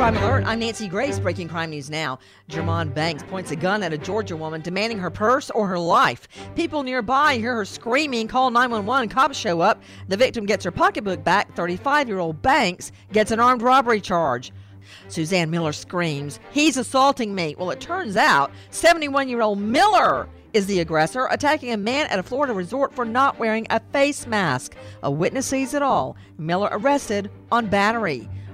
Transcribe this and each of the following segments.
Crime Alert, I'm Nancy Grace. Breaking crime news now. Jermon Banks points a gun at a Georgia woman demanding her purse or her life. People nearby hear her screaming, call 911, cops show up. The victim gets her pocketbook back. 35 year old Banks gets an armed robbery charge. Suzanne Miller screams, He's assaulting me. Well, it turns out 71 year old Miller is the aggressor, attacking a man at a Florida resort for not wearing a face mask. A witness sees it all. Miller arrested on battery.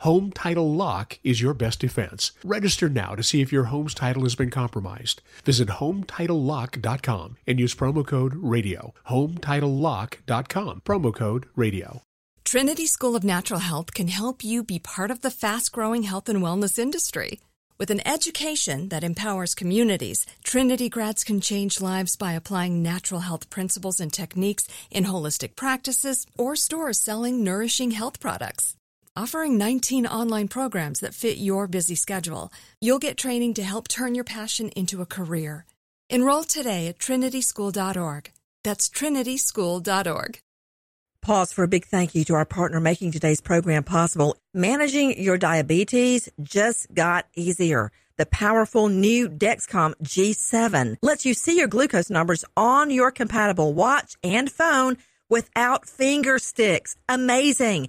Home Title Lock is your best defense. Register now to see if your home's title has been compromised. Visit HometitleLock.com and use promo code RADIO. HometitleLock.com. Promo code RADIO. Trinity School of Natural Health can help you be part of the fast growing health and wellness industry. With an education that empowers communities, Trinity grads can change lives by applying natural health principles and techniques in holistic practices or stores selling nourishing health products offering 19 online programs that fit your busy schedule. You'll get training to help turn your passion into a career. Enroll today at trinityschool.org. That's trinityschool.org. Pause for a big thank you to our partner making today's program possible. Managing your diabetes just got easier. The powerful new Dexcom G7 lets you see your glucose numbers on your compatible watch and phone without finger sticks. Amazing.